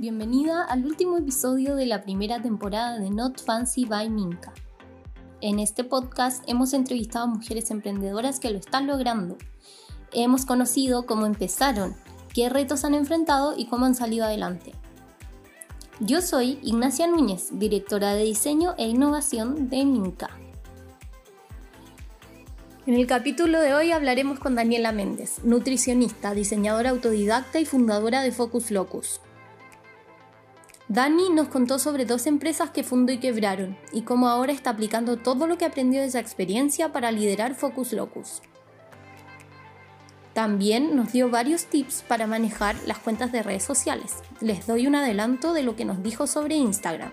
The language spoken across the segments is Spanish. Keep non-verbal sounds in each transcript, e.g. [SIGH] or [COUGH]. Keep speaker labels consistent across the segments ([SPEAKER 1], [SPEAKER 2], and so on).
[SPEAKER 1] bienvenida al último episodio de la primera temporada de Not Fancy by Minka. En este podcast hemos entrevistado a mujeres emprendedoras que lo están logrando. Hemos conocido cómo empezaron, qué retos han enfrentado y cómo han salido adelante. Yo soy Ignacia Núñez, directora de diseño e innovación de Minka. En el capítulo de hoy hablaremos con Daniela Méndez, nutricionista, diseñadora autodidacta y fundadora de Focus Locus. Dani nos contó sobre dos empresas que fundó y quebraron, y cómo ahora está aplicando todo lo que aprendió de esa experiencia para liderar Focus Locus. También nos dio varios tips para manejar las cuentas de redes sociales. Les doy un adelanto de lo que nos dijo sobre Instagram.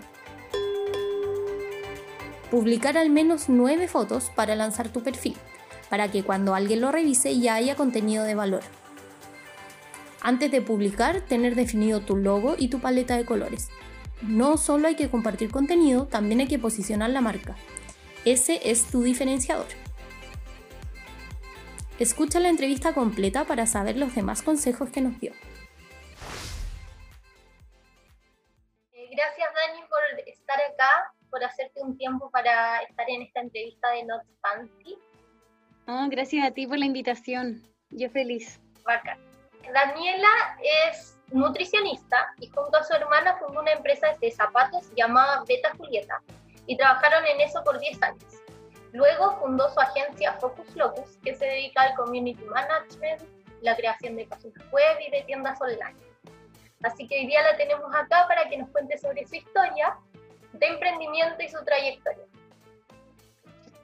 [SPEAKER 1] Publicar al menos 9 fotos para lanzar tu perfil, para que cuando alguien lo revise ya haya contenido de valor. Antes de publicar, tener definido tu logo y tu paleta de colores. No solo hay que compartir contenido, también hay que posicionar la marca. Ese es tu diferenciador. Escucha la entrevista completa para saber los demás consejos que nos dio.
[SPEAKER 2] Eh, gracias Dani por estar acá, por hacerte un tiempo para estar en esta entrevista de Not Fancy.
[SPEAKER 3] gracias a ti por la invitación. Yo feliz.
[SPEAKER 2] Bacán. Daniela es nutricionista y junto a su hermana fundó una empresa de zapatos llamada Beta Julieta y trabajaron en eso por 10 años. Luego fundó su agencia Focus Locus, que se dedica al community management, la creación de páginas web y de tiendas online. Así que hoy día la tenemos acá para que nos cuente sobre su historia de emprendimiento y su trayectoria.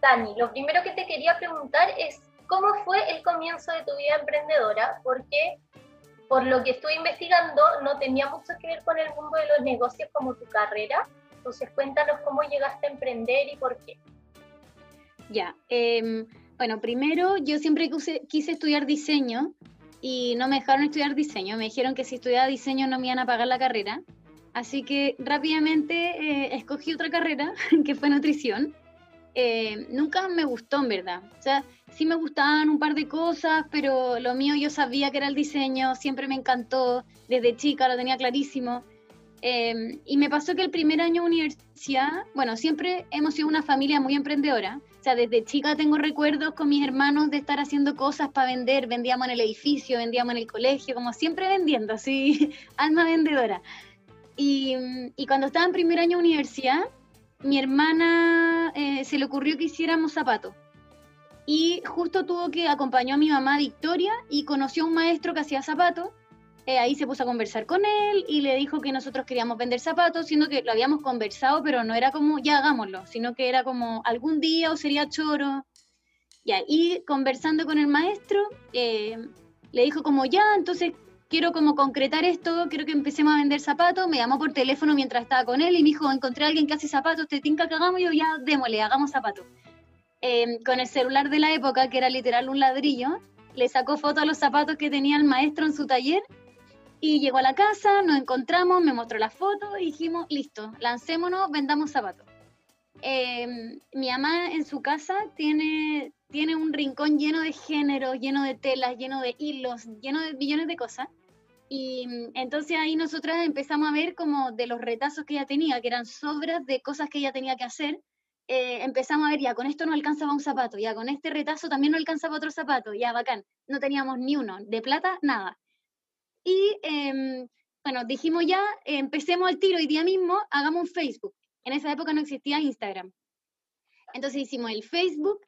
[SPEAKER 2] Dani, lo primero que te quería preguntar es cómo fue el comienzo de tu vida emprendedora, porque por lo que estuve investigando, no tenía mucho que ver con el mundo de los negocios como tu carrera. Entonces, cuéntanos cómo llegaste a emprender y por qué.
[SPEAKER 3] Ya, em, bueno, primero yo siempre quise, estudiar diseño y no me dejaron estudiar diseño. Me dijeron que si estudiaba diseño no me iban a pagar la carrera. Así que rápidamente eh, escogí otra carrera, [LAUGHS] que fue nutrición. Eh, nunca me gustó, en verdad. O sea, sí me gustaban un par de cosas, pero lo mío yo sabía que era el diseño, siempre me encantó, desde chica lo tenía clarísimo. Em, y me pasó que el primer año de universidad, bueno, siempre hemos sido una familia muy emprendedora. O sea, desde chica tengo recuerdos con mis hermanos de estar haciendo cosas para vender. Vendíamos en el edificio, vendíamos en el colegio, como siempre vendiendo, así, [LAUGHS] alma vendedora. Y, y cuando estaba en primer año de universidad, mi hermana eh, se le ocurrió que hiciéramos zapatos. Y justo tuvo que acompañó a mi mamá Victoria y conoció a un maestro que hacía zapatos. Eh, ahí se puso a conversar con él y le dijo que nosotros queríamos vender zapatos, siendo que lo habíamos conversado, pero no era como ya hagámoslo, sino que era como algún día o sería choro. Y ahí conversando con el maestro, eh, le dijo como ya, entonces quiero como concretar esto, quiero que empecemos a vender zapatos, me llamó por teléfono mientras estaba con él y me dijo, encontré a alguien que hace zapatos, te tinca que hagamos, y yo ya démosle, hagamos zapatos. Em, con el celular de la época, que era literal un ladrillo, le sacó fotos a los zapatos que tenía el maestro en su taller y llegó a la casa, nos encontramos, me mostró las fotos y dijimos, listo, lancémonos, vendamos zapatos. Em, mi mamá en su casa tiene, tiene un rincón lleno de géneros, lleno de telas, lleno de hilos, lleno de millones de cosas. Y mm, entonces ahí nosotras empezamos a ver como de los retazos que ella tenía, que eran sobras de cosas que ella tenía que hacer, eh, empezamos a ver, ya con esto no alcanzaba un zapato, ya con este retazo también no alcanzaba otro zapato, ya bacán, no teníamos ni uno, de plata, nada. Y em, bueno, dijimos ya, empecemos al tiro y día mismo, hagamos un Facebook. En esa época no existía Instagram. Entonces hicimos el Facebook,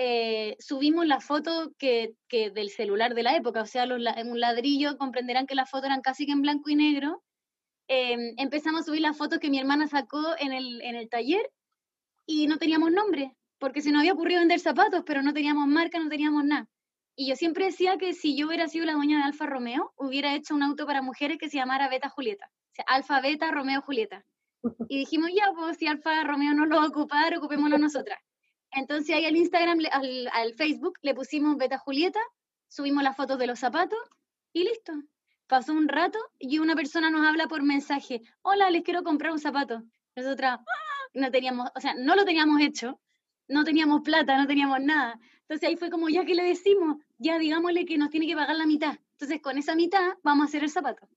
[SPEAKER 3] eh, subimos la foto que, del celular de la época, o sea, en un ladrillo comprenderán que las fotos eran casi que en blanco y negro. Em, empezamos a subir las fotos que mi hermana sacó en el, en el taller y no teníamos nombre, porque se nos había ocurrido vender zapatos, pero no teníamos marca, no teníamos nada. Y yo siempre decía que si yo hubiera sido la dueña de Alfa Romeo, hubiera hecho un auto para mujeres que se llamara Beta Julieta. O sea, Alfa Beta Romeo Julieta. Y dijimos, ya, pues si Alfa Romeo no lo va a ocupar, ocupémonos nosotras. Entonces ahí al Instagram, al, al, Facebook, le pusimos Beta Julieta, subimos las fotos de los zapatos y listo. Pasó un rato y una persona nos habla por mensaje, hola, les quiero comprar un zapato. Nosotras, ¡ah! no teníamos, o sea, no lo teníamos hecho, no teníamos plata, no teníamos nada. Entonces ahí fue como, ya que le decimos, ya digámosle que nos tiene que pagar la mitad. Entonces con esa mitad vamos a hacer el zapato.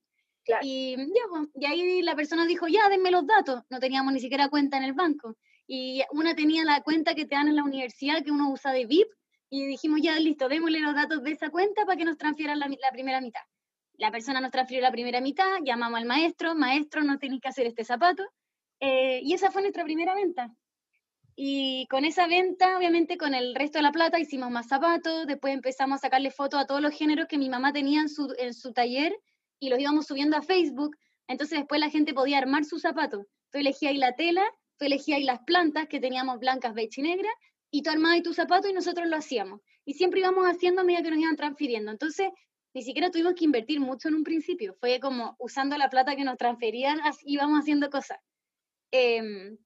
[SPEAKER 3] Y, ya, pues, y ahí la persona dijo, ya, denme los datos. No teníamos ni siquiera cuenta en el banco. Y una tenía la cuenta que te dan en la universidad que uno usa de VIP. Y dijimos, ya, listo, démosle los datos de esa cuenta para que nos transfieran la, primera mitad. La persona nos transfirió la primera mitad, llamamos al maestro, maestro, no tenéis que hacer este zapato. Eh, y esa fue nuestra primera venta. Y con esa venta, obviamente con el resto de la plata, hicimos más zapatos, después empezamos a sacarle fotos a todos los géneros que mi mamá tenía en su, en su taller y los íbamos subiendo a Facebook. Entonces después la gente podía armar sus zapatos. Tú elegías ahí la tela, tú elegías las plantas que teníamos blancas, beige y negras, y tú armabas ahí tu zapato y nosotros lo hacíamos. Y siempre íbamos haciendo a medida que nos iban transfiriendo. Entonces, ni siquiera tuvimos que invertir mucho en un principio. Fue como usando la plata que nos transferían, íbamos haciendo cosas. Eh,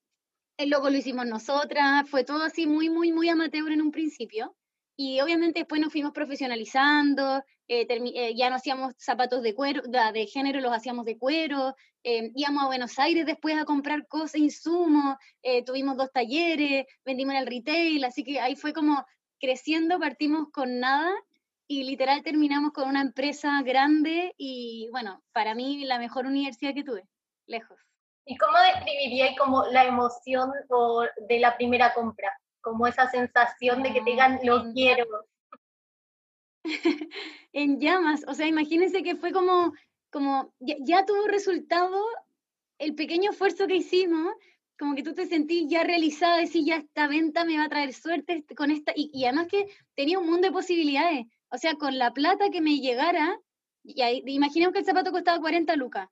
[SPEAKER 3] el lo hicimos nosotras, fue todo así muy, muy, muy amateur en un principio. Y obviamente después nos fuimos profesionalizando, eh, eh, ya no hacíamos zapatos de cuero, de, género, los hacíamos de cuero, eh, íbamos a Buenos Aires después a comprar cosas, insumos, tuvimos dos talleres, vendimos en el retail, así que ahí fue como creciendo, partimos con nada y literal terminamos con una empresa grande y bueno, para mí la mejor universidad que tuve, lejos.
[SPEAKER 2] ¿Y cómo describiría como la emoción de la primera compra? Como esa sensación de que te digan, lo quiero. [LAUGHS]
[SPEAKER 3] en llamas, o sea, imagínense que fue como, como ya, tuvo resultado el pequeño esfuerzo que hicimos, como que tú te sentís ya realizada, decir, ya esta venta me va a traer suerte con esta, y, además que tenía un mundo de posibilidades, o sea, con la plata que me llegara, y imaginemos que el zapato costaba 40 lucas,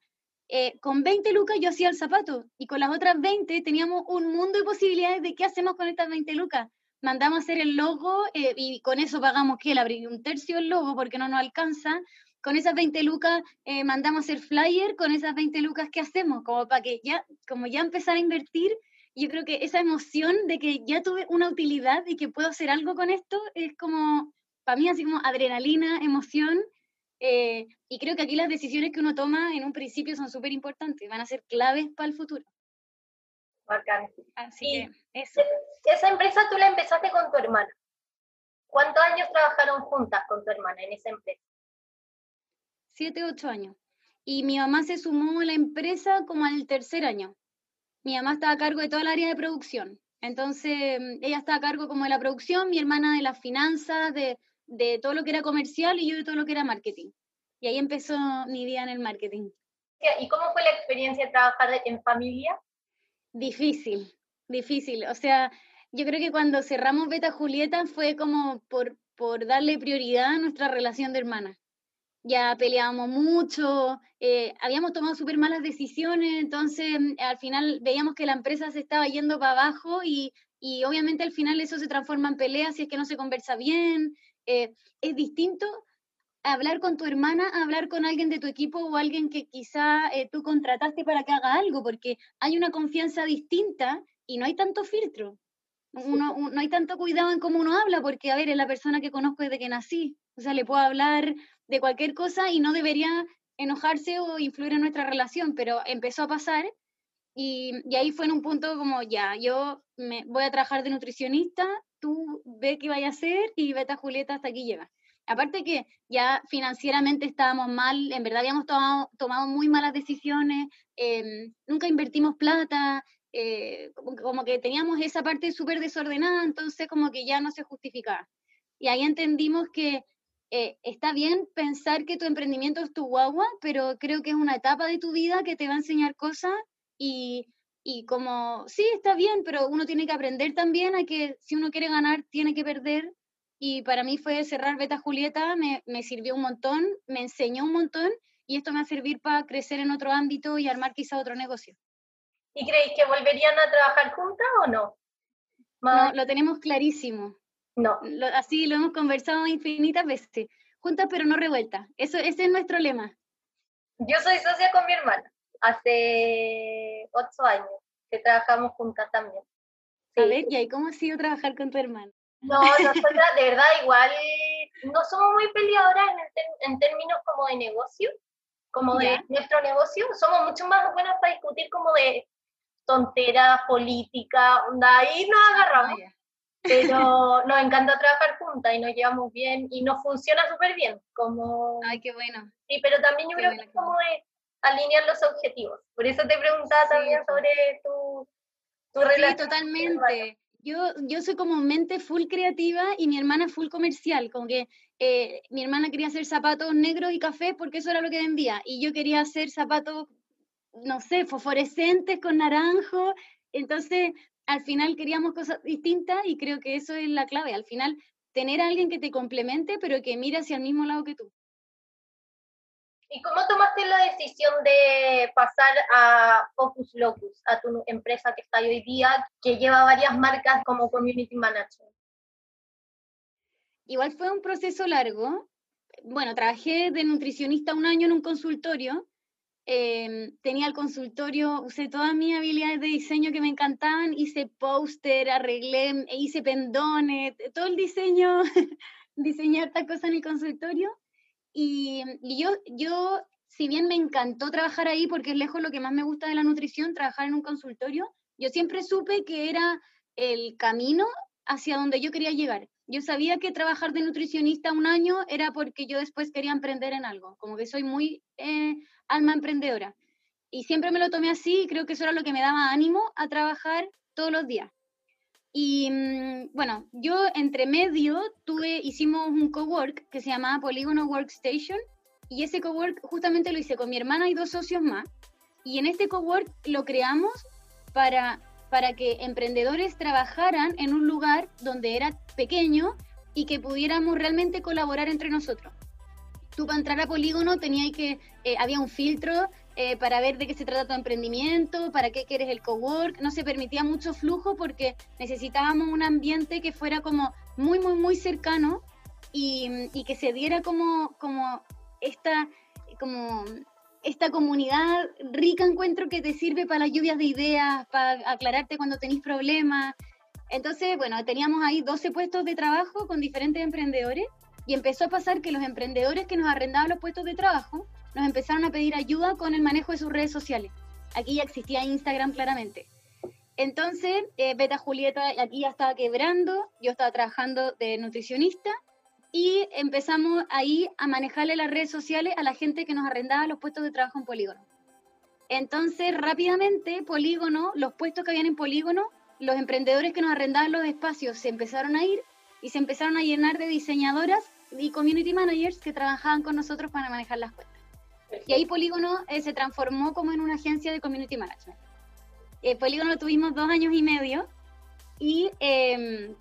[SPEAKER 3] eh, con 20 lucas yo hacía el zapato y con las otras 20 teníamos un mundo de posibilidades de qué hacemos con estas 20 lucas. Mandamos a hacer el logo eh, y con eso pagamos que un tercio del logo porque no nos alcanza. Con esas 20 lucas eh, mandamos hacer flyer, con esas 20 lucas ¿qué hacemos? Como para que ya, como ya empezar a invertir, yo creo que esa emoción de que ya tuve una utilidad y que puedo hacer algo con esto es como, para mí así como adrenalina, emoción eh, y creo que aquí las decisiones que uno toma en un principio son súper importantes, van a ser claves para el futuro.
[SPEAKER 2] Así que eso. Esa empresa tú la empezaste con tu hermana. ¿Cuántos años trabajaron juntas con tu hermana en esa empresa?
[SPEAKER 3] Siete, ocho años. Y mi mamá se sumó a la empresa como al tercer año. Mi mamá estaba a cargo de toda el área de producción. Entonces, ella estaba a cargo como de la producción, mi hermana de las finanzas, de, de todo lo que era comercial y yo de todo lo que era marketing. Y ahí empezó mi vida en el marketing.
[SPEAKER 2] ¿Y cómo fue la experiencia de trabajar en familia?
[SPEAKER 3] Difícil, difícil. O sea, yo creo que cuando cerramos Beta Julieta fue como por, por darle prioridad a nuestra relación de hermanas. Ya peleábamos mucho, eh, habíamos tomado súper malas decisiones, entonces al final veíamos que la empresa se estaba yendo para abajo y, y obviamente al final eso se transforma en peleas si es que no se conversa bien, eh, es distinto hablar con tu hermana hablar con alguien de tu equipo o alguien que quizá eh, tú contrataste para que haga algo, porque hay una confianza distinta y no hay tanto filtro. Uno, no hay tanto cuidado en cómo uno habla, porque, a ver, es la persona que conozco desde que nací. O sea, le puedo hablar de cualquier cosa y no debería enojarse o influir en nuestra relación, pero empezó a pasar y, y ahí fue en un punto como, ya, yo me voy a trabajar de nutricionista, tú ve qué vaya a hacer y vete a Julieta hasta aquí llega. Aparte que ya financieramente estábamos mal, en verdad habíamos tomado, tomado muy malas decisiones, em, nunca invertimos plata, eh, como, que teníamos esa parte súper desordenada, entonces como que ya no se justificaba. Y ahí entendimos que eh, está bien pensar que tu emprendimiento es tu guagua, pero creo que es una etapa de tu vida que te va a enseñar cosas y y como, sí, está bien, pero uno tiene que aprender también a que si uno quiere ganar, tiene que perder. Y para mí fue cerrar Beta Julieta, me, me sirvió un montón, me enseñó un montón y esto me va a servir para crecer en otro ámbito y armar quizá otro negocio.
[SPEAKER 2] ¿Y creéis que volverían a trabajar juntas o no?
[SPEAKER 3] No, lo tenemos clarísimo.
[SPEAKER 2] No.
[SPEAKER 3] así lo hemos conversado infinitas veces. Juntas pero no revueltas. Eso, ese es nuestro lema.
[SPEAKER 2] Yo soy socia con mi hermana hace ocho años que trabajamos juntas también.
[SPEAKER 3] A ver, ¿y ahí cómo ha sido trabajar con tu hermana?
[SPEAKER 2] No, nosotras de verdad igual no somos muy peleadoras en, en términos como de negocio, como de nuestro negocio, somos mucho más buenas para discutir como de tonteras, política, onda, ahí nos agarramos. Ah, pero [LAUGHS] nos encanta trabajar juntas y nos llevamos bien y nos funciona súper bien. Como...
[SPEAKER 3] Ay, qué bueno.
[SPEAKER 2] Sí, pero también yo creo que es como de alinear los objetivos. Por eso te preguntaba también sobre tu, tu relación.
[SPEAKER 3] Sí, totalmente. Yo, yo soy como mente full creativa y mi hermana full comercial, como que eh, mi hermana quería hacer zapatos negros y café porque eso era lo que vendía, y yo quería hacer zapatos, no sé, fosforescentes con naranjo, entonces al final queríamos cosas distintas y creo que eso es la clave, al final tener a alguien que te complemente pero que mire hacia el mismo lado que tú.
[SPEAKER 2] ¿Y cómo tomaste la decisión de pasar a Focus Locus, a tu empresa que está hoy día, que lleva varias marcas como Community Manager?
[SPEAKER 3] Igual fue un proceso largo. Bueno, trabajé de nutricionista un año en un consultorio. Em, tenía el consultorio, usé todas mis habilidades de diseño que me encantaban, hice póster, arreglé, hice pendones, todo el diseño, [LAUGHS] diseñé hartas cosas en el consultorio y, yo, yo, si bien me encantó trabajar ahí, porque es lejos lo que más me gusta de la nutrición, trabajar en un consultorio, yo siempre supe que era el camino hacia donde yo quería llegar. Yo sabía que trabajar de nutricionista un año era porque yo después quería emprender en algo, como que soy muy eh, alma emprendedora. Y siempre me lo tomé así y creo que eso era lo que me daba ánimo a trabajar todos los días. Y mm, bueno, yo entre medio tuve, hicimos un cowork que se llamaba Polígono Workstation y ese cowork justamente lo hice con mi hermana y dos socios más. Y en este cowork lo creamos para, para que emprendedores trabajaran en un lugar donde era pequeño y que pudiéramos realmente colaborar entre nosotros. Tú para entrar a Polígono tenías que, eh, había un filtro eh, para ver de qué se trata tu emprendimiento, para qué quieres el cowork. No se permitía mucho flujo porque necesitábamos un ambiente que fuera como muy, muy, muy cercano y, que se diera como, como, esta, como esta comunidad rica encuentro que te sirve para las lluvias de ideas, para aclararte cuando tenéis problemas. Entonces, bueno, teníamos ahí 12 puestos de trabajo con diferentes emprendedores y empezó a pasar que los emprendedores que nos arrendaban los puestos de trabajo nos empezaron a pedir ayuda con el manejo de sus redes sociales. Aquí ya existía Instagram claramente. Entonces, eh, Beta Julieta aquí ya estaba quebrando, yo estaba trabajando de nutricionista y empezamos ahí a manejarle las redes sociales a la gente que nos arrendaba los puestos de trabajo en Polígono. Entonces, rápidamente, Polígono, los puestos que habían en Polígono, los emprendedores que nos arrendaban los espacios se empezaron a ir y se empezaron a llenar de diseñadoras y community managers que trabajaban con nosotros para manejar las cuentas. Y ahí Polígono eh, se transformó como en una agencia de community management. Eh, Polígono lo tuvimos dos años y medio y em,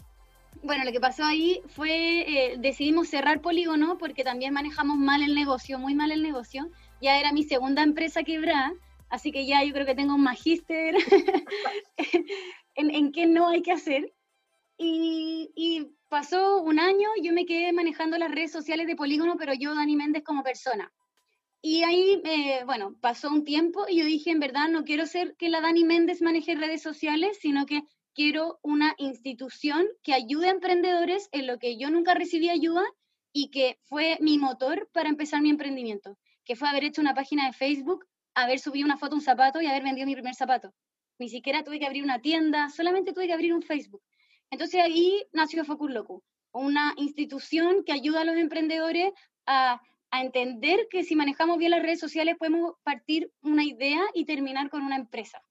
[SPEAKER 3] bueno, lo que pasó ahí fue, eh, decidimos cerrar Polígono porque también manejamos mal el negocio, muy mal el negocio. Ya era mi segunda empresa quebrada, así que ya yo creo que tengo un magíster [LAUGHS] en, en qué no hay que hacer. Y, y, pasó un año, yo me quedé manejando las redes sociales de Polígono, pero yo, Dani Méndez, como persona. Y ahí, eh, bueno, pasó un tiempo y yo dije, en verdad, no quiero ser que la Dani Méndez maneje redes sociales, sino que quiero una institución que ayude a emprendedores en lo que yo nunca recibí ayuda y que fue mi motor para empezar mi emprendimiento, que fue haber hecho una página de Facebook, haber subido una foto, un zapato y haber vendido mi primer zapato. Ni siquiera tuve que abrir una tienda, solamente tuve que abrir un Facebook. Entonces ahí nació Focus Loco, una institución que ayuda a los emprendedores a a entender que si manejamos bien las redes sociales podemos partir una idea y terminar con una empresa.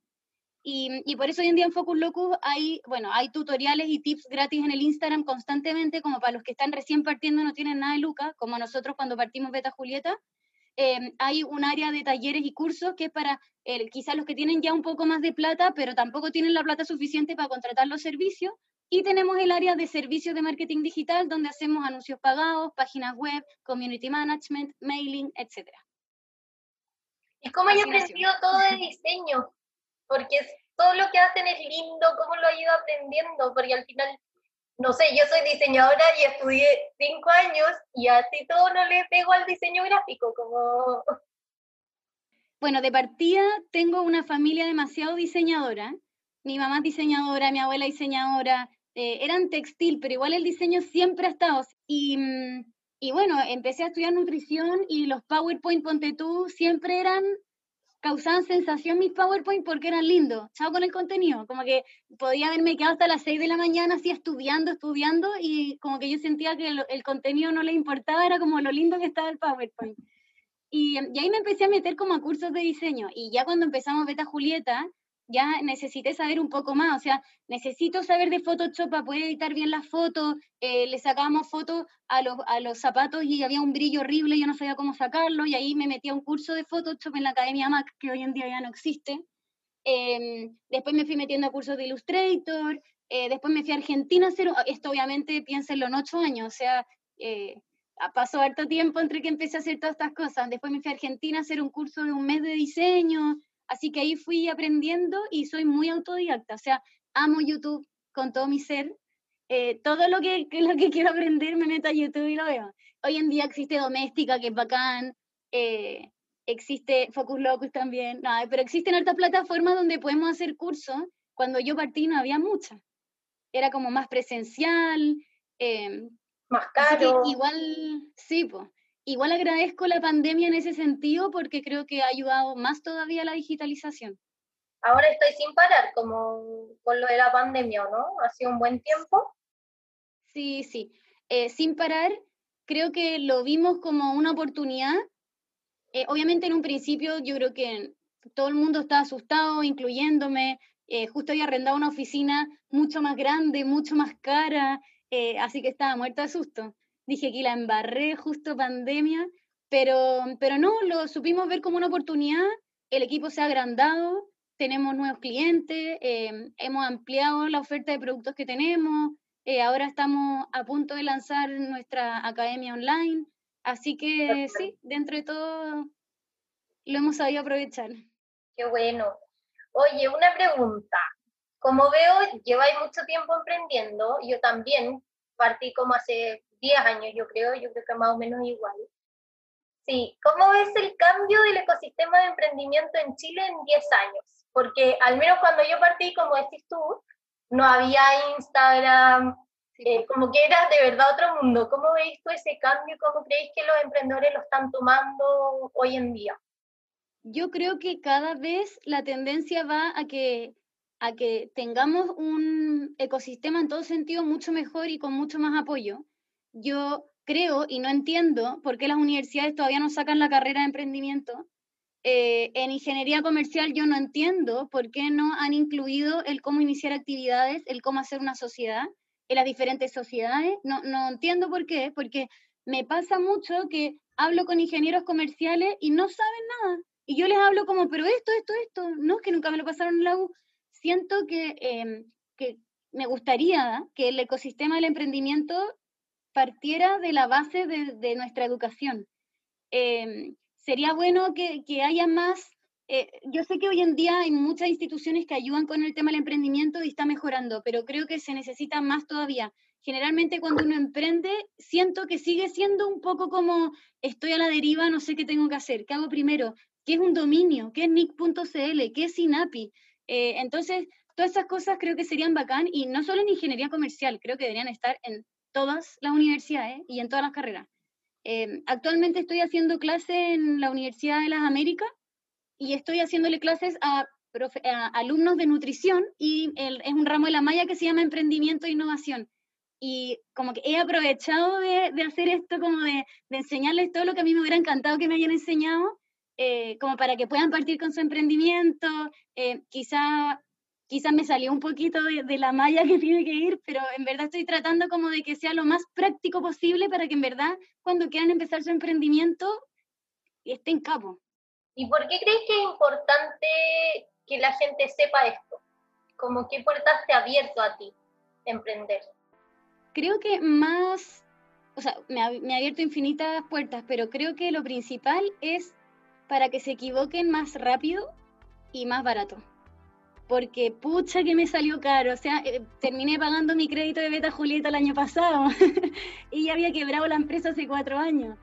[SPEAKER 3] Y, y, por eso hoy en día en Focus Locus hay, bueno, hay tutoriales y tips gratis en el Instagram constantemente, como para los que están recién partiendo no tienen nada de Luca, como nosotros cuando partimos Beta Julieta. Eh, hay un área de talleres y cursos que es para eh, quizás los que tienen ya un poco más de plata, pero tampoco tienen la plata suficiente para contratar los servicios, y tenemos el área de servicios de marketing digital, donde hacemos anuncios pagados, páginas web, community management, mailing, etc.
[SPEAKER 2] ¿Y cómo hay aprendido todo de diseño? Porque todo lo que hacen es lindo, ¿cómo lo ha ido aprendiendo? Porque al final, no sé, yo soy diseñadora y estudié cinco años y así todo no le pego al diseño gráfico, como...
[SPEAKER 3] Bueno, de partida tengo una familia demasiado diseñadora. Mi mamá es diseñadora, mi abuela diseñadora, eh, eran textil, pero igual el diseño siempre ha estado. Y, mm, y bueno, empecé a estudiar nutrición y los PowerPoint, ponte tú, siempre eran, causaban sensación mis PowerPoint porque eran lindos. Chao con el contenido, como que podía haberme quedado hasta las 6 de la mañana así estudiando, estudiando y como que yo sentía que el, el contenido no le importaba, era como lo lindo que estaba el PowerPoint. Y, y, ahí me empecé a meter como a cursos de diseño. Y ya cuando empezamos Beta Julieta, ya necesité saber un poco más, o sea, necesito saber de Photoshop para poder editar bien las fotos, eh, le sacábamos fotos a los, a los zapatos y había un brillo horrible, yo no sabía cómo sacarlo, y ahí me metí a un curso de Photoshop en la Academia Mac, que hoy en día ya no existe. Em, después me fui metiendo a cursos de Illustrator, eh, después me fui a Argentina a hacer, esto obviamente piénsenlo en ocho años, o sea, eh, pasó harto tiempo entre que empecé a hacer todas estas cosas. Después me fui a Argentina a hacer un curso de un mes de diseño, Así que ahí fui aprendiendo y soy muy autodidacta, o sea, amo YouTube con todo mi ser. Eh, todo lo que, lo que quiero aprender me meto a YouTube y lo veo. Hoy en día existe Doméstica, que es bacán, eh, existe Focus Locus también, no, pero existen otras plataformas donde podemos hacer cursos. Cuando yo partí no había muchas. Era como más presencial.
[SPEAKER 2] Eh, más caro.
[SPEAKER 3] Igual, sí, pues. Igual agradezco la pandemia en ese sentido porque creo que ha ayudado más todavía a la digitalización.
[SPEAKER 2] Ahora estoy sin parar, como con lo de la pandemia, ¿no? ¿Ha sido un buen tiempo?
[SPEAKER 3] Sí, sí. Eh, sin parar, creo que lo vimos como una oportunidad. Eh, obviamente en un principio yo creo que todo el mundo estaba asustado, incluyéndome. Eh, justo había arrendado una oficina mucho más grande, mucho más cara, así que estaba muerta de susto dije que la embarré justo pandemia, pero, pero no, lo supimos ver como una oportunidad, el equipo se ha agrandado, tenemos nuevos clientes, em, hemos ampliado la oferta de productos que tenemos, eh, ahora estamos a punto de lanzar nuestra academia online, así que sí, dentro de todo lo hemos sabido aprovechar.
[SPEAKER 2] Qué bueno. Oye, una pregunta. Como veo, lleváis mucho tiempo emprendiendo, yo también partí como hace 10 años, yo creo, yo creo que más o menos igual. Sí, ¿cómo ves el cambio del ecosistema de emprendimiento en Chile en 10 años? Porque al menos cuando yo partí, como decís tú, no había Instagram, eh, como que era de verdad otro mundo. ¿Cómo veis tú ese cambio? ¿Cómo creéis que los emprendedores lo están tomando hoy en día?
[SPEAKER 3] Yo creo que cada vez la tendencia va a que, a que tengamos un ecosistema en todo sentido mucho mejor y con mucho más apoyo yo creo y no entiendo por qué las universidades todavía no sacan la carrera de emprendimiento. Eh, en ingeniería comercial yo no entiendo por qué no han incluido el cómo iniciar actividades, el cómo hacer una sociedad en las diferentes sociedades. No, no entiendo por qué, porque me pasa mucho que hablo con ingenieros comerciales y no saben nada. Y yo les hablo como, pero esto, esto, esto, no, que nunca me lo pasaron en la U. Siento que, em, que me gustaría que el ecosistema del emprendimiento partiera de la base de, nuestra educación. Em, sería bueno que, haya más, eh, yo sé que hoy en día hay muchas instituciones que ayudan con el tema del emprendimiento y está mejorando, pero creo que se necesita más todavía. Generalmente cuando uno emprende, siento que sigue siendo un poco como estoy a la deriva, no sé qué tengo que hacer, ¿qué hago primero? ¿Qué es un dominio? ¿Qué es nick.cl? ¿Qué es SINAPI? Eh, entonces, todas esas cosas creo que serían bacán y no solo en ingeniería comercial, creo que deberían estar en todas las universidades y en todas las carreras. Eh, actualmente estoy haciendo clases en la Universidad de las Américas y estoy haciéndole clases a, alumnos de nutrición y es un ramo de la malla que se llama emprendimiento e innovación. Y como que he aprovechado de, hacer esto, como de, enseñarles todo lo que a mí me hubiera encantado que me hayan enseñado, eh, como para que puedan partir con su emprendimiento, eh, quizá quizás me salió un poquito de, la malla que tiene que ir, pero en verdad estoy tratando como de que sea lo más práctico posible para que en verdad cuando quieran empezar su emprendimiento estén capo.
[SPEAKER 2] ¿Y por qué crees que es importante que la gente sepa esto? ¿Cómo qué puertas te ha abierto a ti emprender?
[SPEAKER 3] Creo que más, o sea, me ha, me ha abierto infinitas puertas, pero creo que lo principal es para que se equivoquen más rápido y más barato porque pucha que me salió caro, o sea, eh, terminé pagando mi crédito de Beta Julieta el año pasado [LAUGHS] y ya había quebrado la empresa hace cuatro años.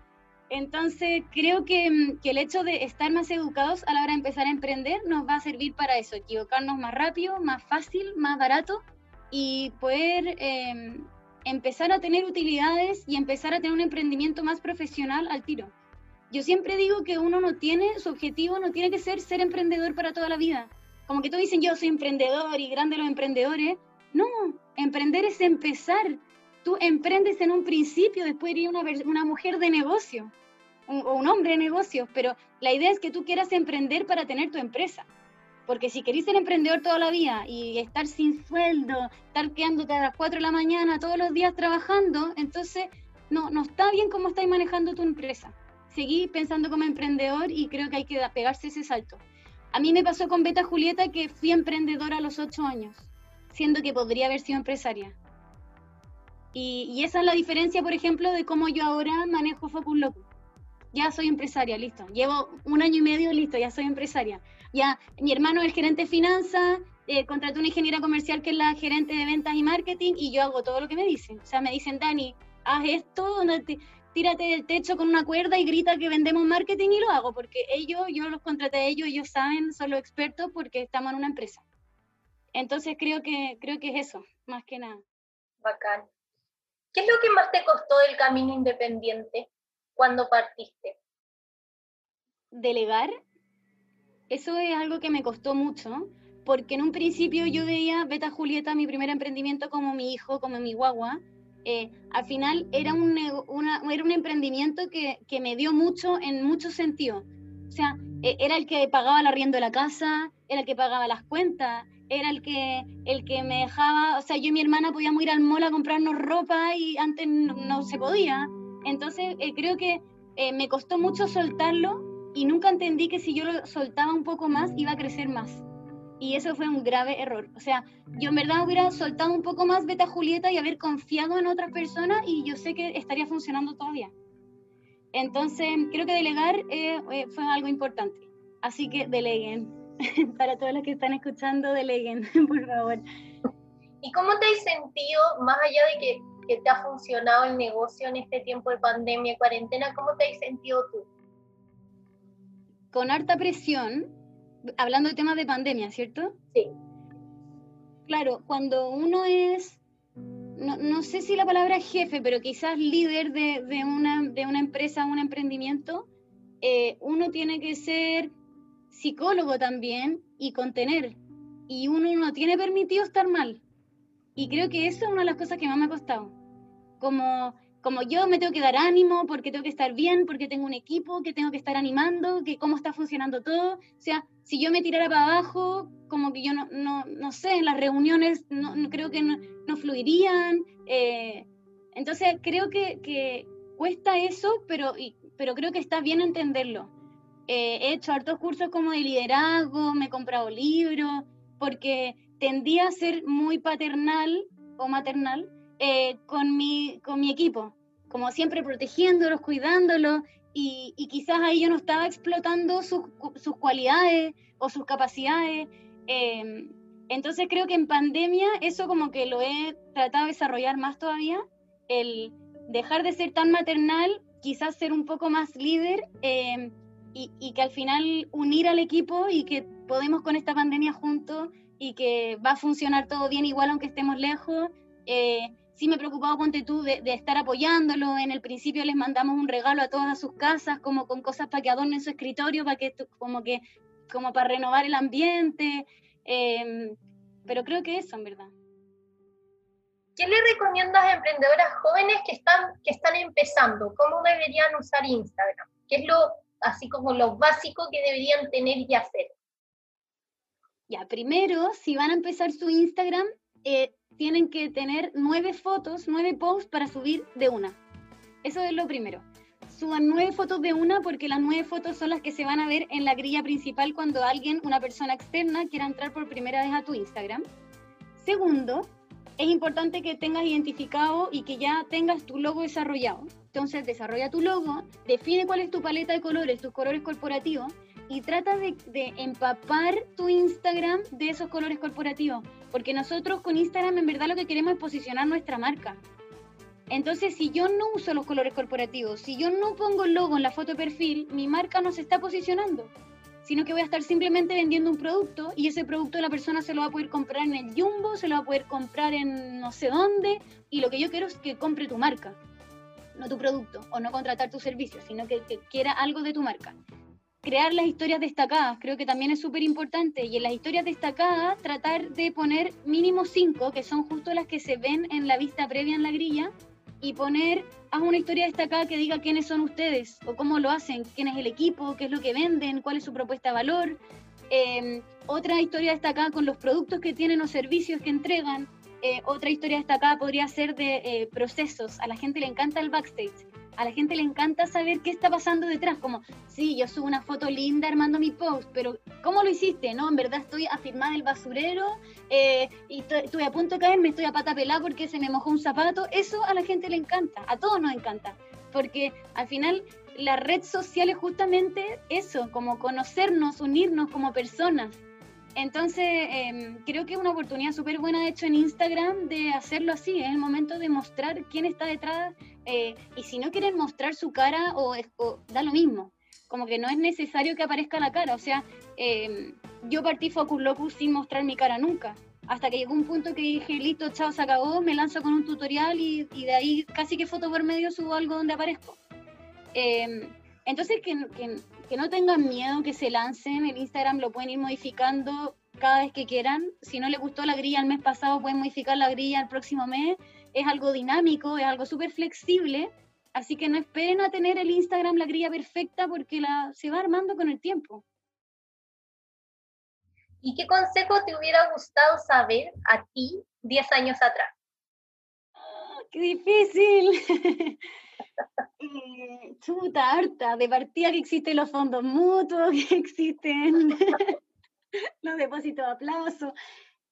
[SPEAKER 3] Entonces, creo que, mm, que, el hecho de estar más educados a la hora de empezar a emprender nos va a servir para eso, equivocarnos más rápido, más fácil, más barato y poder em, empezar a tener utilidades y empezar a tener un emprendimiento más profesional al tiro. Yo siempre digo que uno no tiene, su objetivo no tiene que ser ser emprendedor para toda la vida como que todos dicen yo soy emprendedor y grande los emprendedores. No, emprender es empezar. Tú emprendes en un principio, después eres una, mujer de negocio. o un hombre de negocios, pero la idea es que tú quieras emprender para tener tu empresa. Porque si querés ser emprendedor toda la vida y estar sin sueldo, estar quedándote a las 4 de la mañana todos los días trabajando, entonces no, no está bien cómo estáis manejando tu empresa. Seguí pensando como emprendedor y creo que hay que pegarse ese salto. A mí me pasó con Beta Julieta que fui emprendedora a los 8 años, siendo que podría haber sido empresaria. Y, esa es la diferencia, por ejemplo, de cómo yo ahora manejo Focus Locus. Ya soy empresaria, listo. Llevo un año y medio, listo, ya soy empresaria. Ya, mi hermano es el gerente de finanzas, eh, contraté una ingeniera comercial que es la gerente de ventas y marketing y yo hago todo lo que me dicen. O sea, me dicen, Dani, haz esto, tírate del techo con una cuerda y grita que vendemos marketing y lo hago, porque ellos, yo los contraté a ellos, ellos saben, son los expertos porque estamos en una empresa. Entonces creo que, creo que es eso, más que nada.
[SPEAKER 2] Bacán. ¿Qué es lo que más te costó del camino independiente cuando partiste?
[SPEAKER 3] Delegar eso es algo que me costó mucho, porque en un principio yo veía Beta Julieta, mi primer emprendimiento, como mi hijo, como mi guagua. Eh, al final era un, era un emprendimiento que, que, me dio mucho en muchos sentidos. O sea, e, era el que pagaba el arriendo de la casa, era el que pagaba las cuentas, era el que, el que me dejaba, o sea, yo y mi hermana podíamos ir al mall a comprarnos ropa y antes no, se podía. Entonces, eh, creo que eh, me costó mucho soltarlo y nunca entendí que si yo lo soltaba un poco más iba a crecer más. Y eso fue un grave error. O sea, yo en verdad hubiera soltado un poco más Beta Julieta y haber confiado en otras personas y yo sé que estaría funcionando todavía. Entonces, creo que delegar eh, eh, fue algo importante. Así que deleguen. [LAUGHS] Para todos los que están escuchando, deleguen, [LAUGHS] por favor.
[SPEAKER 2] ¿Y cómo te has sentido, más allá de que, que te ha funcionado el negocio en este tiempo de pandemia, cuarentena, cómo te has sentido tú?
[SPEAKER 3] con harta presión, hablando de temas de pandemia, ¿cierto?
[SPEAKER 2] Sí.
[SPEAKER 3] Claro, cuando uno es, no, sé si la palabra jefe, pero quizás líder de, una, de una empresa, un emprendimiento, eh, uno tiene que ser psicólogo también y contener. Y uno no tiene permitido estar mal. Y creo que eso es una de las cosas que más me ha costado. Como como yo me tengo que dar ánimo porque tengo que estar bien, porque tengo un equipo que tengo que estar animando, que cómo está funcionando todo. O sea, si yo me tirara para abajo, como que yo no, no, no sé, en las reuniones no, creo que no, fluirían. Eh, entonces creo que, que, cuesta eso, pero, pero creo que está bien entenderlo. Eh, he hecho hartos cursos como de liderazgo, me he comprado libros, porque tendía a ser muy paternal o maternal eh, con, mi, con mi equipo, como siempre protegiéndolos, cuidándolos, y, y quizás ahí yo no estaba explotando sus, sus cualidades o sus capacidades. Em, entonces creo que en pandemia eso como que lo he tratado de desarrollar más todavía, el dejar de ser tan maternal, quizás ser un poco más líder em, y, y, que al final unir al equipo y que podemos con esta pandemia juntos y que va a funcionar todo bien igual aunque estemos lejos. Eh, sí me he preocupado, ponte tú, de, estar apoyándolo. En el principio les mandamos un regalo a todas sus casas, como con cosas para que adornen su escritorio, para que, como que, como para renovar el ambiente. Em, pero creo que eso, en verdad.
[SPEAKER 2] ¿Qué le recomiendas a emprendedoras jóvenes que están, que están empezando? ¿Cómo deberían usar Instagram? ¿Qué es lo, así como lo básico que deberían tener y hacer?
[SPEAKER 3] Ya, primero, si van a empezar su Instagram, eh, tienen que tener nueve fotos, nueve posts para subir de una. Eso es lo primero. Suban nueve fotos de una porque las nueve fotos son las que se van a ver en la grilla principal cuando alguien, una persona externa, quiera entrar por primera vez a tu Instagram. Segundo, es importante que tengas identificado y que ya tengas tu logo desarrollado. Entonces, desarrolla tu logo, define cuál es tu paleta de colores, tus colores corporativos y trata de, empapar tu Instagram de esos colores corporativos, porque nosotros con Instagram en verdad lo que queremos es posicionar nuestra marca. Entonces, si yo no uso los colores corporativos, si yo no pongo el logo en la foto de perfil, mi marca no se está posicionando, sino que voy a estar simplemente vendiendo un producto y ese producto la persona se lo va a poder comprar en el Jumbo, se lo va a poder comprar en no sé dónde, y lo que yo quiero es que compre tu marca, no tu producto, o no contratar tu servicio, sino que, que quiera algo de tu marca crear las historias destacadas, creo que también es súper importante. Y en las historias destacadas, tratar de poner mínimo cinco, que son justo las que se ven en la vista previa en la grilla, y poner, haz una historia destacada que diga quiénes son ustedes o cómo lo hacen, quién es el equipo, qué es lo que venden, cuál es su propuesta de valor. Em, otra historia destacada con los productos que tienen o servicios que entregan. Eh, otra historia destacada podría ser de eh, procesos. A la gente le encanta el backstage a la gente le encanta saber qué está pasando detrás, como, sí, yo subo una foto linda armando mi post, pero ¿cómo lo hiciste? No, en verdad estoy afirmada el basurero eh, y estoy a punto de caer, me estoy a pata pelada porque se me mojó un zapato. Eso a la gente le encanta, a todos nos encanta, porque al final la red social es justamente eso, como conocernos, unirnos como personas. Entonces, em, creo que es una oportunidad súper buena, de hecho, en Instagram de hacerlo así. Es el momento de mostrar quién está detrás. Eh, y si no quieren mostrar su cara, o, da lo mismo. Como que no es necesario que aparezca la cara. O sea, em, yo partí Focus Locus sin mostrar mi cara nunca. Hasta que llegó un punto que dije, listo, chao, se acabó, me lanzo con un tutorial y, de ahí casi que foto por medio subo algo donde aparezco. Em, entonces, que, que, no tengan miedo, que se lancen. El Instagram lo pueden ir modificando cada vez que quieran. Si no les gustó la grilla el mes pasado, pueden modificar la grilla el próximo mes. Es algo dinámico, es algo súper flexible. Así que no esperen a tener el Instagram la grilla perfecta porque la, se va armando con el tiempo.
[SPEAKER 2] ¿Y qué consejo te hubiera gustado saber a ti 10 años atrás?
[SPEAKER 3] Ah, ¡Qué difícil! [LAUGHS] Eh, chuta, harta, de partida que existen los fondos mutuos, [LAUGHS] que existen [LAUGHS] los depósitos a plazo.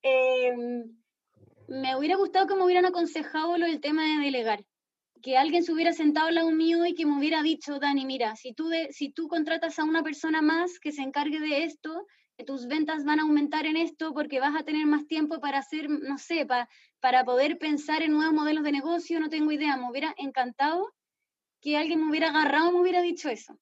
[SPEAKER 3] Em, me hubiera gustado que me hubieran aconsejado lo del tema de delegar. Que alguien se hubiera sentado al lado mío y que me hubiera dicho, Dani, mira, si tú, de, si tú contratas a una persona más que se encargue de esto, tus ventas van a aumentar en esto porque vas a tener más tiempo para hacer, no sé, para, para poder pensar en nuevos modelos de negocio, no tengo idea, me hubiera encantado que alguien me hubiera agarrado, me hubiera dicho eso.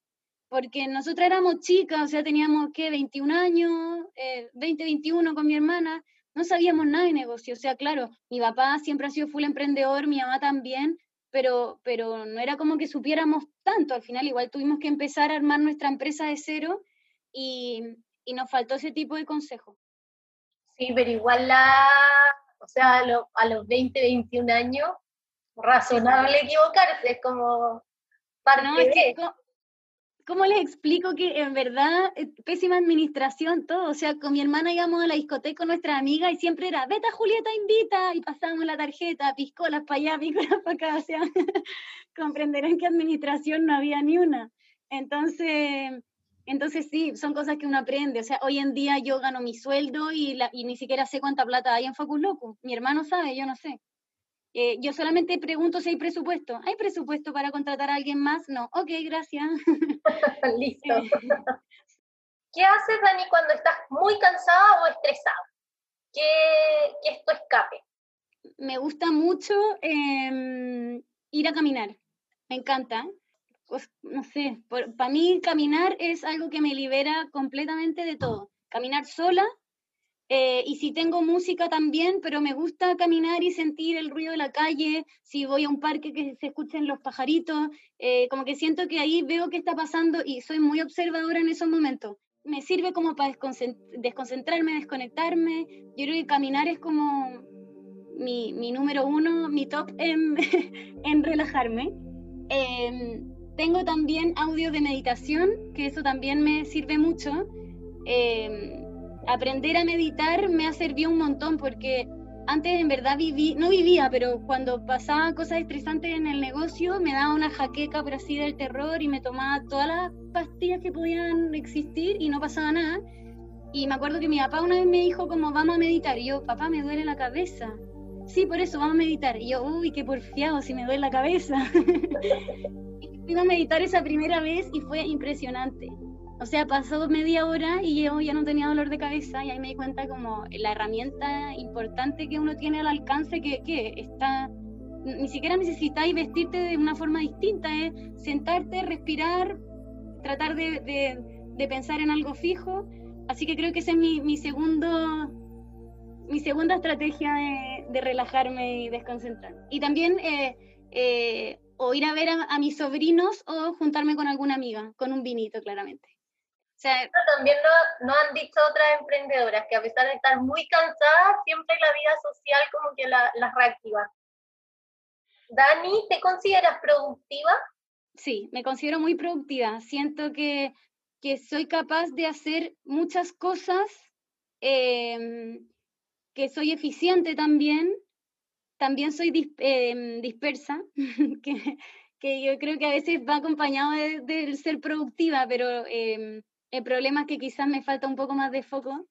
[SPEAKER 3] Porque nosotras éramos chicas, o sea, teníamos, ¿qué? 21 años, eh, 20, 21 con mi hermana, no sabíamos nada de negocio. O sea, claro, mi papá siempre ha sido full emprendedor, mi mamá también, pero, pero no era como que supiéramos tanto. Al final, igual tuvimos que empezar a armar nuestra empresa de cero y, y nos faltó ese tipo de consejo.
[SPEAKER 2] Sí, pero igual la, o sea, a, los 20, 21 años, razonable equivocarse, es como
[SPEAKER 3] no, es que, ¿cómo, les explico que en verdad eh, pésima administración todo? O sea, con mi hermana íbamos a la discoteca con nuestra amiga y siempre era, vete Julieta, invita, y pasábamos la tarjeta, piscolas para allá, [LAUGHS] piscolas para acá, o sea, [LAUGHS] comprenderán que administración no había ni una. Entonces, entonces sí, son cosas que uno aprende. O sea, hoy en día yo gano mi sueldo y, la, y ni siquiera sé cuánta plata hay en Focus Loco. Mi hermano sabe, yo no sé. Eh, yo solamente pregunto si hay presupuesto. ¿Hay presupuesto para contratar a alguien más? No. Ok, gracias. [LAUGHS]
[SPEAKER 2] Listo. [LAUGHS] ¿Qué haces, Dani, cuando estás muy cansada o estresada? ¿Qué, qué es tu escape?
[SPEAKER 3] Me gusta mucho em, ir a caminar. Me encanta. Pues, no sé, para mí caminar es algo que me libera completamente de todo. Caminar sola eh, y si tengo música también, pero me gusta caminar y sentir el ruido de la calle, si voy a un parque que se escuchen los pajaritos, eh, como que siento que ahí veo qué está pasando y soy muy observadora en esos momentos. Me sirve como para desconcentrarme, desconectarme. Yo creo que caminar es como mi, mi número uno, mi top en, [LAUGHS] en relajarme. Em, tengo también audio de meditación, que eso también me sirve mucho. Eh, aprender a meditar me ha servido un montón porque antes en verdad viví, no vivía, pero cuando pasaba cosas estresantes en el negocio me daba una jaqueca por así del terror y me tomaba todas las pastillas que podían existir y no pasaba nada. Y me acuerdo que mi papá una vez me dijo como vamos a meditar y yo, papá, me duele la cabeza. Sí, por eso vamos a meditar. Y yo, uy, qué porfiado si me duele la cabeza. [LAUGHS] y fui a meditar esa primera vez y fue impresionante. O sea, pasó media hora y yo ya no tenía dolor de cabeza y ahí me di cuenta como la herramienta importante que uno tiene al alcance que, que está, ni siquiera necesitáis vestirte de una forma distinta, es sentarte, respirar, tratar de, de, pensar en algo fijo. Así que creo que esa es mi, mi segundo, mi segunda estrategia de, de, relajarme y desconcentrar. Y también eh, eh, o ir a ver a, a mis sobrinos o juntarme con alguna amiga, con un vinito claramente
[SPEAKER 2] también nos no han dicho otras emprendedoras que a pesar de estar muy cansadas, siempre la vida social como que las la reactiva. Dani, ¿te consideras productiva?
[SPEAKER 3] Sí, me considero muy productiva. Siento que, que soy capaz de hacer muchas cosas, em, que soy eficiente también, también soy em, dispersa, [LAUGHS] que, que, yo creo que a veces va acompañado de, ser productiva, pero em, el problema es que quizás me falta un poco más de foco.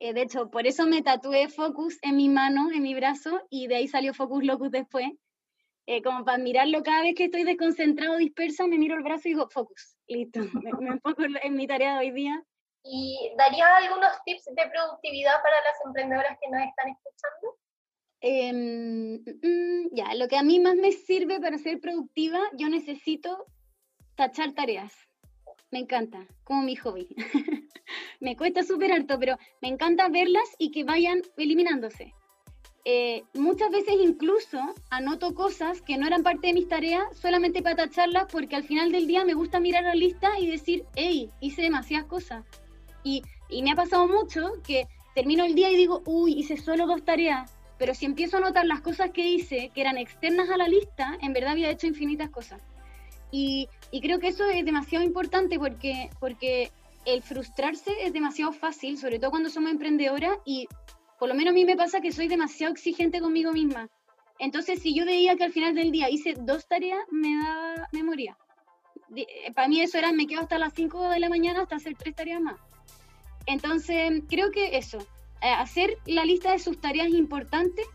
[SPEAKER 3] Eh, de hecho, por eso me tatué Focus en mi mano, en mi brazo, y de ahí salió Focus Locus después. Eh, como para mirarlo cada vez que estoy desconcentrado, dispersa, me miro el brazo y digo, Focus, listo, [LAUGHS] me, enfoco en mi tarea de hoy día.
[SPEAKER 2] ¿Y darías algunos tips de productividad para las emprendedoras que nos están escuchando?
[SPEAKER 3] Em, mm, ya, lo que a mí más me sirve para ser productiva, yo necesito tachar tareas. Me encanta, como mi hobby. [LAUGHS] me cuesta súper harto, pero me encanta verlas y que vayan eliminándose. Eh, muchas veces incluso anoto cosas que no eran parte de mis tareas solamente para tacharlas porque al final del día me gusta mirar la lista y decir, hey, hice demasiadas cosas. Y, y me ha pasado mucho que termino el día y digo, uy, hice solo dos tareas, pero si empiezo a notar las cosas que hice que eran externas a la lista, en verdad había hecho infinitas cosas. Y, creo que eso es demasiado importante porque, porque el frustrarse es demasiado fácil, sobre todo cuando somos emprendedoras y por lo menos a mí me pasa que soy demasiado exigente conmigo misma. Entonces, si yo veía que al final del día hice dos tareas, me daba memoria. Eh, para mí eso era, me quedo hasta las 5 de la mañana hasta hacer tres tareas más. Entonces, creo que eso, eh, hacer la lista de sus tareas importantes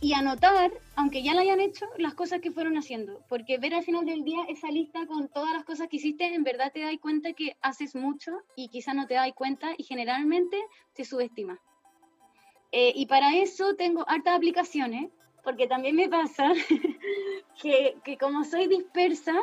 [SPEAKER 3] y anotar, aunque ya la hayan hecho, las cosas que fueron haciendo. Porque ver al final del día esa lista con todas las cosas que hiciste, en verdad te das cuenta que haces mucho y quizá no te das cuenta y generalmente te subestimas. Eh, y para eso tengo hartas aplicaciones, porque también me pasa [LAUGHS] que, que, como soy dispersa,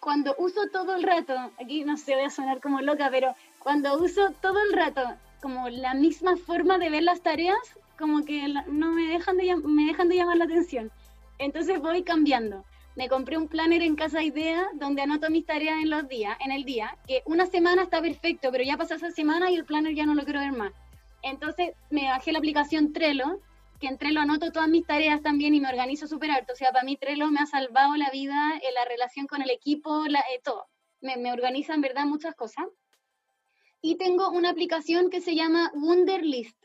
[SPEAKER 3] cuando uso todo el rato, aquí no sé, voy a sonar como loca, pero cuando uso todo el rato como la misma forma de ver las tareas, como que no me dejan de, me dejan de llamar la atención. Entonces voy cambiando. Me compré un planner en Casa Idea donde anoto mis tareas en los días, en el día, que una semana está perfecto, pero ya pasa esa semana y el planner ya no lo quiero ver más. Entonces me bajé la aplicación Trello, que en Trello anoto todas mis tareas también y me organizo súper alto. O sea, para mí Trello me ha salvado la vida, eh, la relación con el equipo, la, eh, todo. Me, me organiza verdad muchas cosas. Y tengo una aplicación que se llama Wunderlist.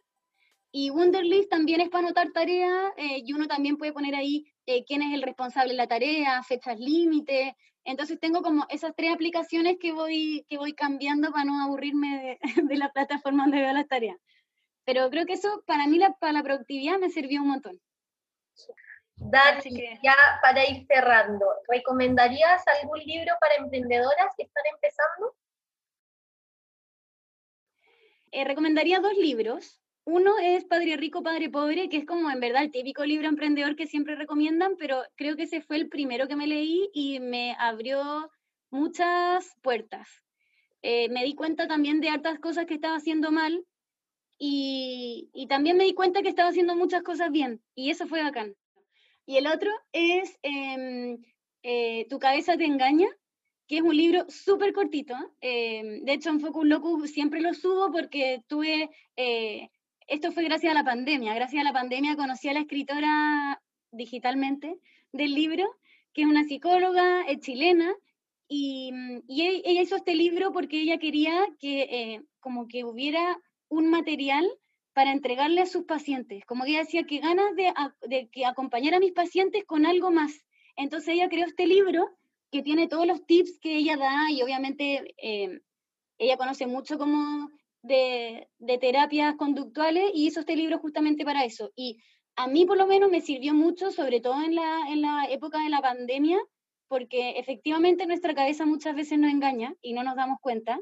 [SPEAKER 3] Y Wunderlist también es para anotar tareas eh, y uno también puede poner ahí quién es el responsable de la tarea, fechas límite. Entonces tengo como esas tres aplicaciones que voy, que voy cambiando para no aburrirme de, [LAUGHS] de la plataforma donde veo las tareas. Pero creo que eso para mí, la, para la productividad, me sirvió un montón.
[SPEAKER 2] Dani, ya para ir cerrando, ¿recomendarías algún libro para emprendedoras que están empezando?
[SPEAKER 3] Eh, recomendaría dos libros. Uno es Padre Rico, Padre Pobre, que es como en verdad el típico libro emprendedor que siempre recomiendan, pero creo que ese fue el primero que me leí y me abrió muchas puertas. Eh, me di cuenta también de hartas cosas que estaba haciendo mal y, también me di cuenta que estaba haciendo muchas cosas bien y eso fue bacán. Y el otro es em, eh, Tu cabeza te engaña, que es un libro súper cortito. Em, de hecho, en Focus Locus siempre lo subo porque tuve, eh, esto fue gracias a la pandemia, gracias a la pandemia conocí a la escritora digitalmente del libro, que es una psicóloga es chilena, y, y, e, ella hizo este libro porque ella quería que eh, como que hubiera un material para entregarle a sus pacientes. Como ella decía, que ganas de, de que acompañar a mis pacientes con algo más. Entonces ella creó este libro que tiene todos los tips que ella da y obviamente eh, ella conoce mucho como de, de, terapias conductuales y hizo este libro justamente para eso. Y a mí por lo menos me sirvió mucho, sobre todo en la, en la época de la pandemia, porque efectivamente nuestra cabeza muchas veces nos engaña y no nos damos cuenta.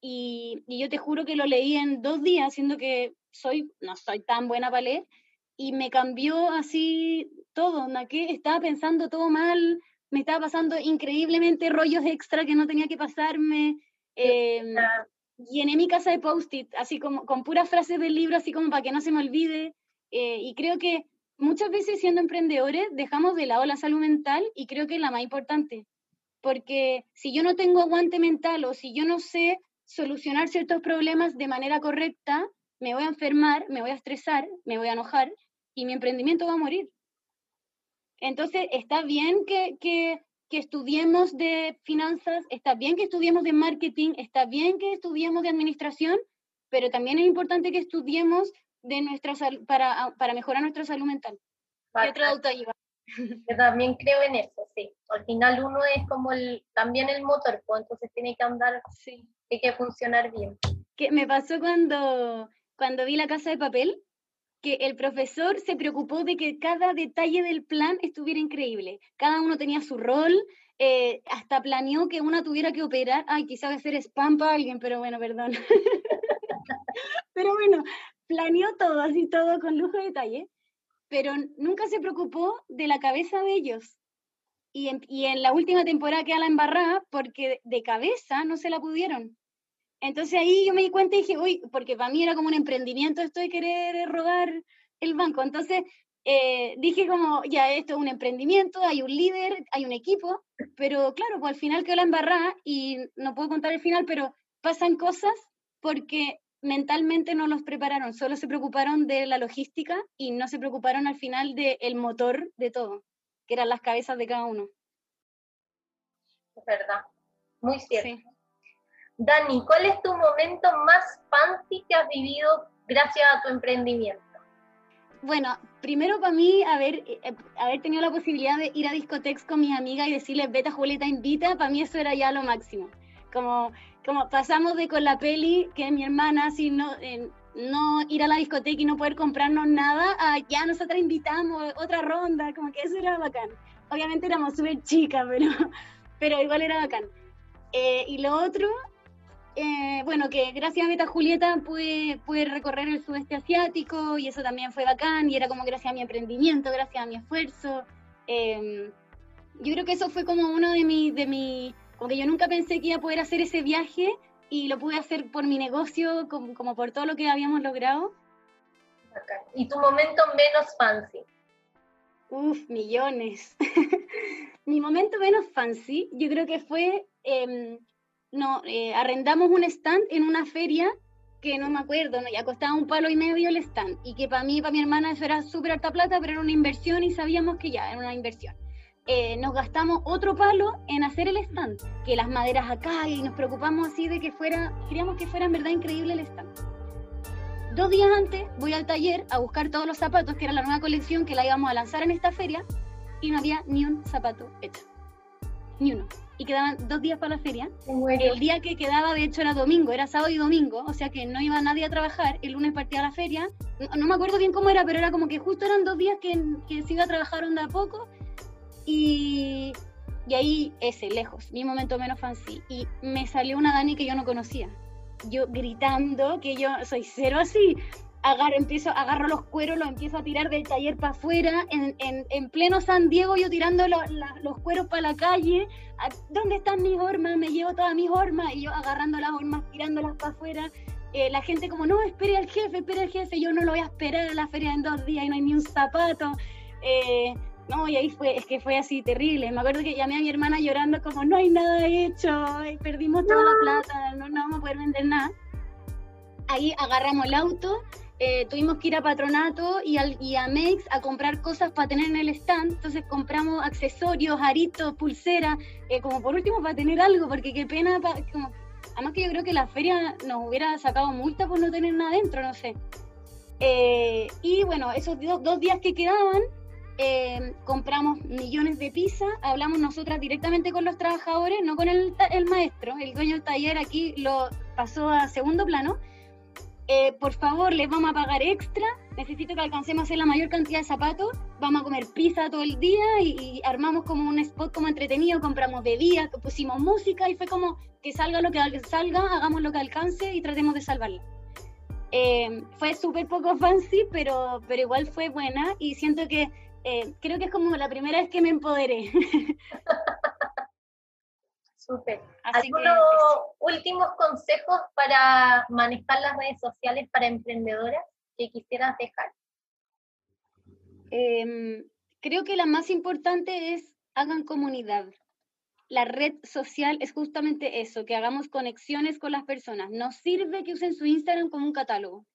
[SPEAKER 3] Y, yo te juro que lo leí en dos días, siendo que soy, no soy tan buena para leer, y me cambió así todo, ¿no? que estaba pensando todo mal, me estaba pasando increíblemente rollos extra que no tenía que pasarme, eh, llené mi casa de post-it, así como con puras frases del libro, así como para que no se me olvide, eh, y creo que muchas veces siendo emprendedores dejamos de lado la salud mental y creo que es la más importante, porque si yo no tengo aguante mental o si yo no sé solucionar ciertos problemas de manera correcta, me voy a enfermar, me voy a estresar, me voy a enojar y mi emprendimiento va a morir. Entonces, está bien que, que, que estudiemos de finanzas, está bien que estudiemos de marketing, está bien que estudiemos de administración, pero también es importante que estudiemos de nuestra para, para mejorar nuestra salud mental. ¿Qué otra
[SPEAKER 2] duda Yo también creo en eso, sí. Al final uno es como el, también el motor, pues, entonces tiene que andar, sí. tiene que funcionar bien.
[SPEAKER 3] ¿Qué me pasó cuando, cuando vi la casa de papel? Que el profesor se preocupó de que cada detalle del plan estuviera increíble. Cada uno tenía su rol, eh, hasta planeó que una tuviera que operar. Ay, quizás hacer spam para alguien, pero bueno, perdón. [LAUGHS] pero bueno, planeó todo, así todo con lujo de detalle pero nunca se preocupó de la cabeza de ellos. Y en, y en la última temporada queda la embarrada porque de cabeza no se la pudieron. Entonces ahí yo me di cuenta y dije, uy, porque para mí era como un emprendimiento esto de querer robar el banco. Entonces eh, dije como, ya esto es un emprendimiento, hay un líder, hay un equipo, pero claro, pues al final quedó la embarrada y no puedo contar el final, pero pasan cosas porque mentalmente no los prepararon, solo se preocuparon de la logística y no se preocuparon al final del motor de todo, que eran las cabezas de cada uno.
[SPEAKER 2] Es verdad, muy cierto. Dani, ¿cuál es tu momento más fancy que has vivido gracias a tu emprendimiento?
[SPEAKER 3] Bueno, primero para mí haber, eh, haber tenido la posibilidad de ir a discotecas con mis amigas y decirles, vete a Julieta, invita, para mí eso era ya lo máximo. Como como pasamos de con la peli, que mi hermana, así no, no ir a la discoteca y no poder comprarnos nada, a ya nosotras invitamos otra ronda, como que eso era bacán. Obviamente éramos súper chicas, pero, [LAUGHS] pero igual era bacán. Eh, y lo otro, eh, bueno, que gracias a Beta Julieta pude, pude, recorrer el sudeste asiático y eso también fue bacán y era como gracias a mi emprendimiento, gracias a mi esfuerzo. Em, yo creo que eso fue como uno de mis... De mi, como que yo nunca pensé que iba a poder hacer ese viaje y lo pude hacer por mi negocio, como, como por todo lo que habíamos logrado.
[SPEAKER 2] ¿Y tu momento menos fancy?
[SPEAKER 3] Uf, millones. [LAUGHS] mi momento menos fancy, yo creo que fue, eh, no, eh, arrendamos un stand en una feria que no me acuerdo, ¿no? ya costaba un palo y medio el stand, y que para mí, para mi hermana eso era súper alta plata, pero era una inversión y sabíamos que ya era una inversión. Eh, nos gastamos otro palo en hacer el stand, que las maderas acá y nos preocupamos así de que fuera, queríamos que fuera en verdad increíble el stand. Dos días antes voy al taller a buscar todos los zapatos, que era la nueva colección que la íbamos a lanzar en esta feria, y no había ni un zapato hecho. Ni uno. Y quedaban dos días para la feria. El día que quedaba, de hecho, era domingo, era sábado y domingo, o sea que no iba nadie a trabajar. El lunes partía la feria. No, me acuerdo bien cómo era, pero era como que justo eran dos días que, que se iba a trabajar onda a poco y, y ahí ese, lejos, mi momento menos fancy. Y me salió una Dani que yo no conocía. Yo gritando que yo soy cero así. Agarro, empiezo, agarro los cueros, los empiezo a tirar del taller para afuera, en, en, en, pleno San Diego, yo tirando los cueros para la calle. ¿Dónde están mis hormas? Me llevo todas mis hormas. Y yo agarrando las hormas, tirándolas para afuera. Eh, la gente como, no, espere al jefe, espere al jefe. Yo no lo voy a esperar a la feria en dos días y no hay ni un zapato. Eh, no, y ahí fue, es que fue así terrible. Me acuerdo que llamé a mi hermana llorando como, no hay nada hecho, perdimos toda la plata, no, no vamos a poder vender nada. Ahí agarramos el auto, eh, tuvimos que ir a Patronato y, al, y a Mex a comprar cosas para tener en el stand. Entonces compramos accesorios, aritos, pulseras, eh, como por último para tener algo, porque qué pena, como, además que yo creo que la feria nos hubiera sacado multa por no tener nada dentro, no sé. Eh, y bueno, esos dos días que quedaban, eh, compramos millones de pizzas, hablamos nosotras directamente con los trabajadores, no con el, maestro, el dueño del taller aquí lo pasó a segundo plano. Eh, por favor, les vamos a pagar extra, necesito que alcancemos a hacer la mayor cantidad de zapatos, vamos a comer pizza todo el día y, armamos como un spot como entretenido, compramos bebidas, pusimos música y fue como que salga lo que salga, hagamos lo que alcance y tratemos de salvarla. Eh, fue súper poco fancy, pero, pero igual fue buena y siento que eh, creo que es como la primera vez que me empoderé. [LAUGHS]
[SPEAKER 2] Súper. ¿Algunos últimos consejos para manejar las redes sociales para emprendedoras que quisieras dejar?
[SPEAKER 3] Em, creo que la más importante es hagan comunidad. La red social es justamente eso, que hagamos conexiones con las personas. Nos sirve que usen su Instagram como un catálogo.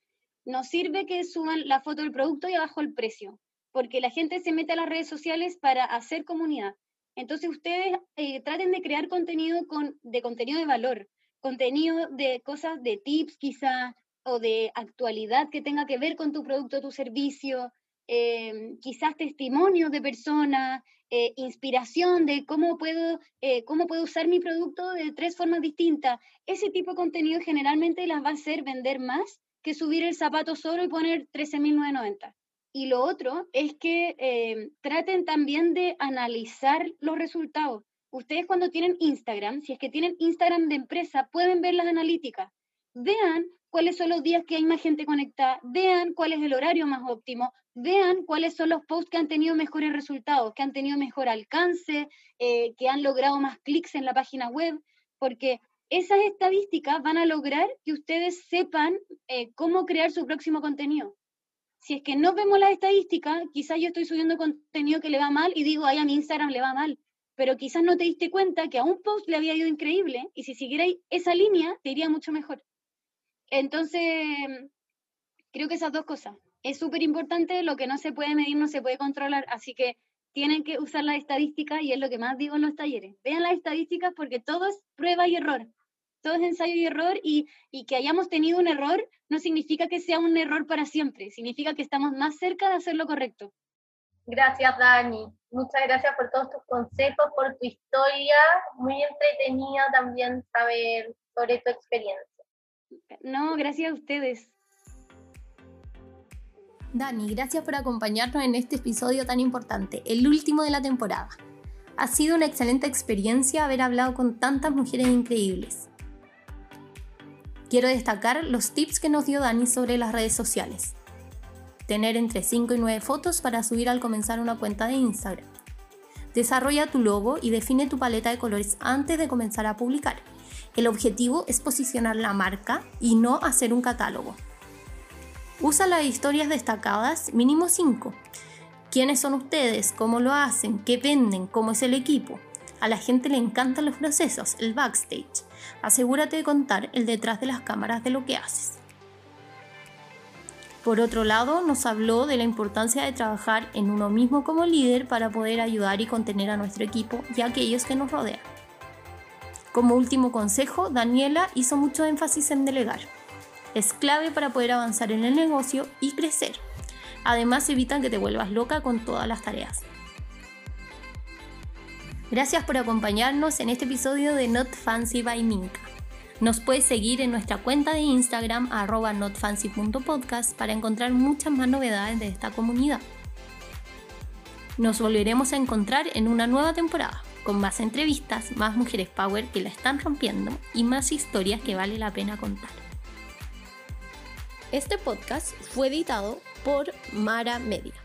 [SPEAKER 3] Nos sirve que suban la foto del producto y abajo el precio porque la gente se mete a las redes sociales para hacer comunidad. Entonces ustedes eh, traten de crear contenido con, de contenido de valor, contenido de cosas de tips quizá, o de actualidad que tenga que ver con tu producto tu servicio, eh, quizás testimonios de personas, eh, inspiración de cómo puedo, cómo puedo usar mi producto de tres formas distintas. Ese tipo de contenido generalmente las va a hacer vender más que subir el zapato solo y poner 13.990. Y lo otro es que eh, traten también de analizar los resultados. Ustedes cuando tienen Instagram, si es que tienen Instagram de empresa, pueden ver las analíticas. Vean cuáles son los días que hay más gente conectada, vean cuál es el horario más óptimo, vean cuáles son los posts que han tenido mejores resultados, que han tenido mejor alcance, eh, que han logrado más clics en la página web, porque esas estadísticas van a lograr que ustedes sepan eh, cómo crear su próximo contenido si es que no vemos las estadísticas, quizás yo estoy subiendo contenido que le va mal y digo, ay, a mi Instagram le va mal, pero quizás no te diste cuenta que a un post le había ido increíble y si siguierais esa línea te iría mucho mejor. Entonces, creo que esas dos cosas. Es súper importante, lo que no se puede medir no se puede controlar, así que tienen que usar las estadísticas y es lo que más digo en los talleres. Vean las estadísticas porque todo es prueba y error todo es ensayo y error y, que hayamos tenido un error no significa que sea un error para siempre, significa que estamos más cerca de hacer lo correcto.
[SPEAKER 2] Gracias, Dani. Muchas gracias por todos tus consejos, por tu historia. Muy entretenida también saber sobre tu experiencia.
[SPEAKER 3] No, gracias a ustedes.
[SPEAKER 1] Dani, gracias por acompañarnos en este episodio tan importante, el último de la temporada. Ha sido una excelente experiencia haber hablado con tantas mujeres increíbles. Quiero destacar los tips que nos dio Dani sobre las redes sociales. Tener entre 5 y 9 fotos para subir al comenzar una cuenta de Instagram. Desarrolla tu logo y define tu paleta de colores antes de comenzar a publicar. El objetivo es posicionar la marca y no hacer un catálogo. Usa las historias destacadas, mínimo 5. ¿Quiénes son ustedes? ¿Cómo lo hacen? ¿Qué venden? ¿Cómo es el equipo? A la gente le encantan los procesos, el backstage. Asegúrate de contar el detrás de las cámaras de lo que haces. Por otro lado, nos habló de la importancia de trabajar en uno mismo como líder para poder ayudar y contener a nuestro equipo y a aquellos que nos rodean. Como último consejo, Daniela hizo mucho énfasis en delegar. Es clave para poder avanzar en el negocio y crecer. Además, evita que te vuelvas loca con todas las tareas. Gracias por acompañarnos en este episodio de Not Fancy by Minka. Nos puedes seguir en nuestra cuenta de Instagram arroba notfancy.podcast para encontrar muchas más novedades de esta comunidad. Nos volveremos a encontrar en una nueva temporada, con más entrevistas, más mujeres power que la están rompiendo y más historias que vale la pena contar. Este podcast fue editado por Mara Media.